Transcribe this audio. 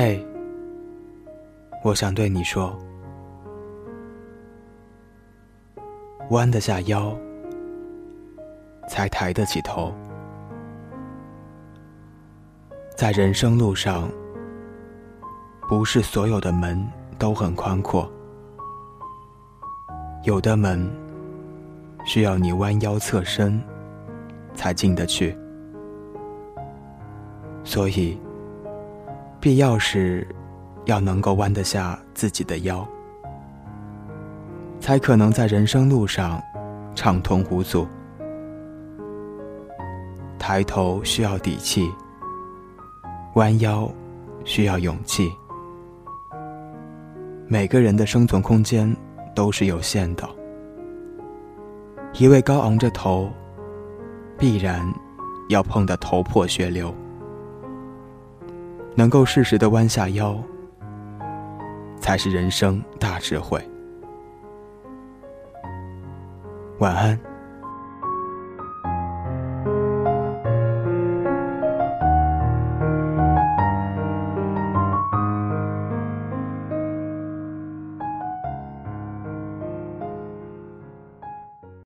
嘿，我想对你说，弯得下腰，才抬得起头。在人生路上，不是所有的门都很宽阔，有的门需要你弯腰侧身才进得去。所以，必要时要能够弯得下自己的腰，才可能在人生路上畅通无阻。抬头需要底气。弯腰需要勇气。每个人的生存空间都是有限的，一味高昂着头，必然要碰得头破血流。能够适时的弯下腰，才是人生大智慧。晚安。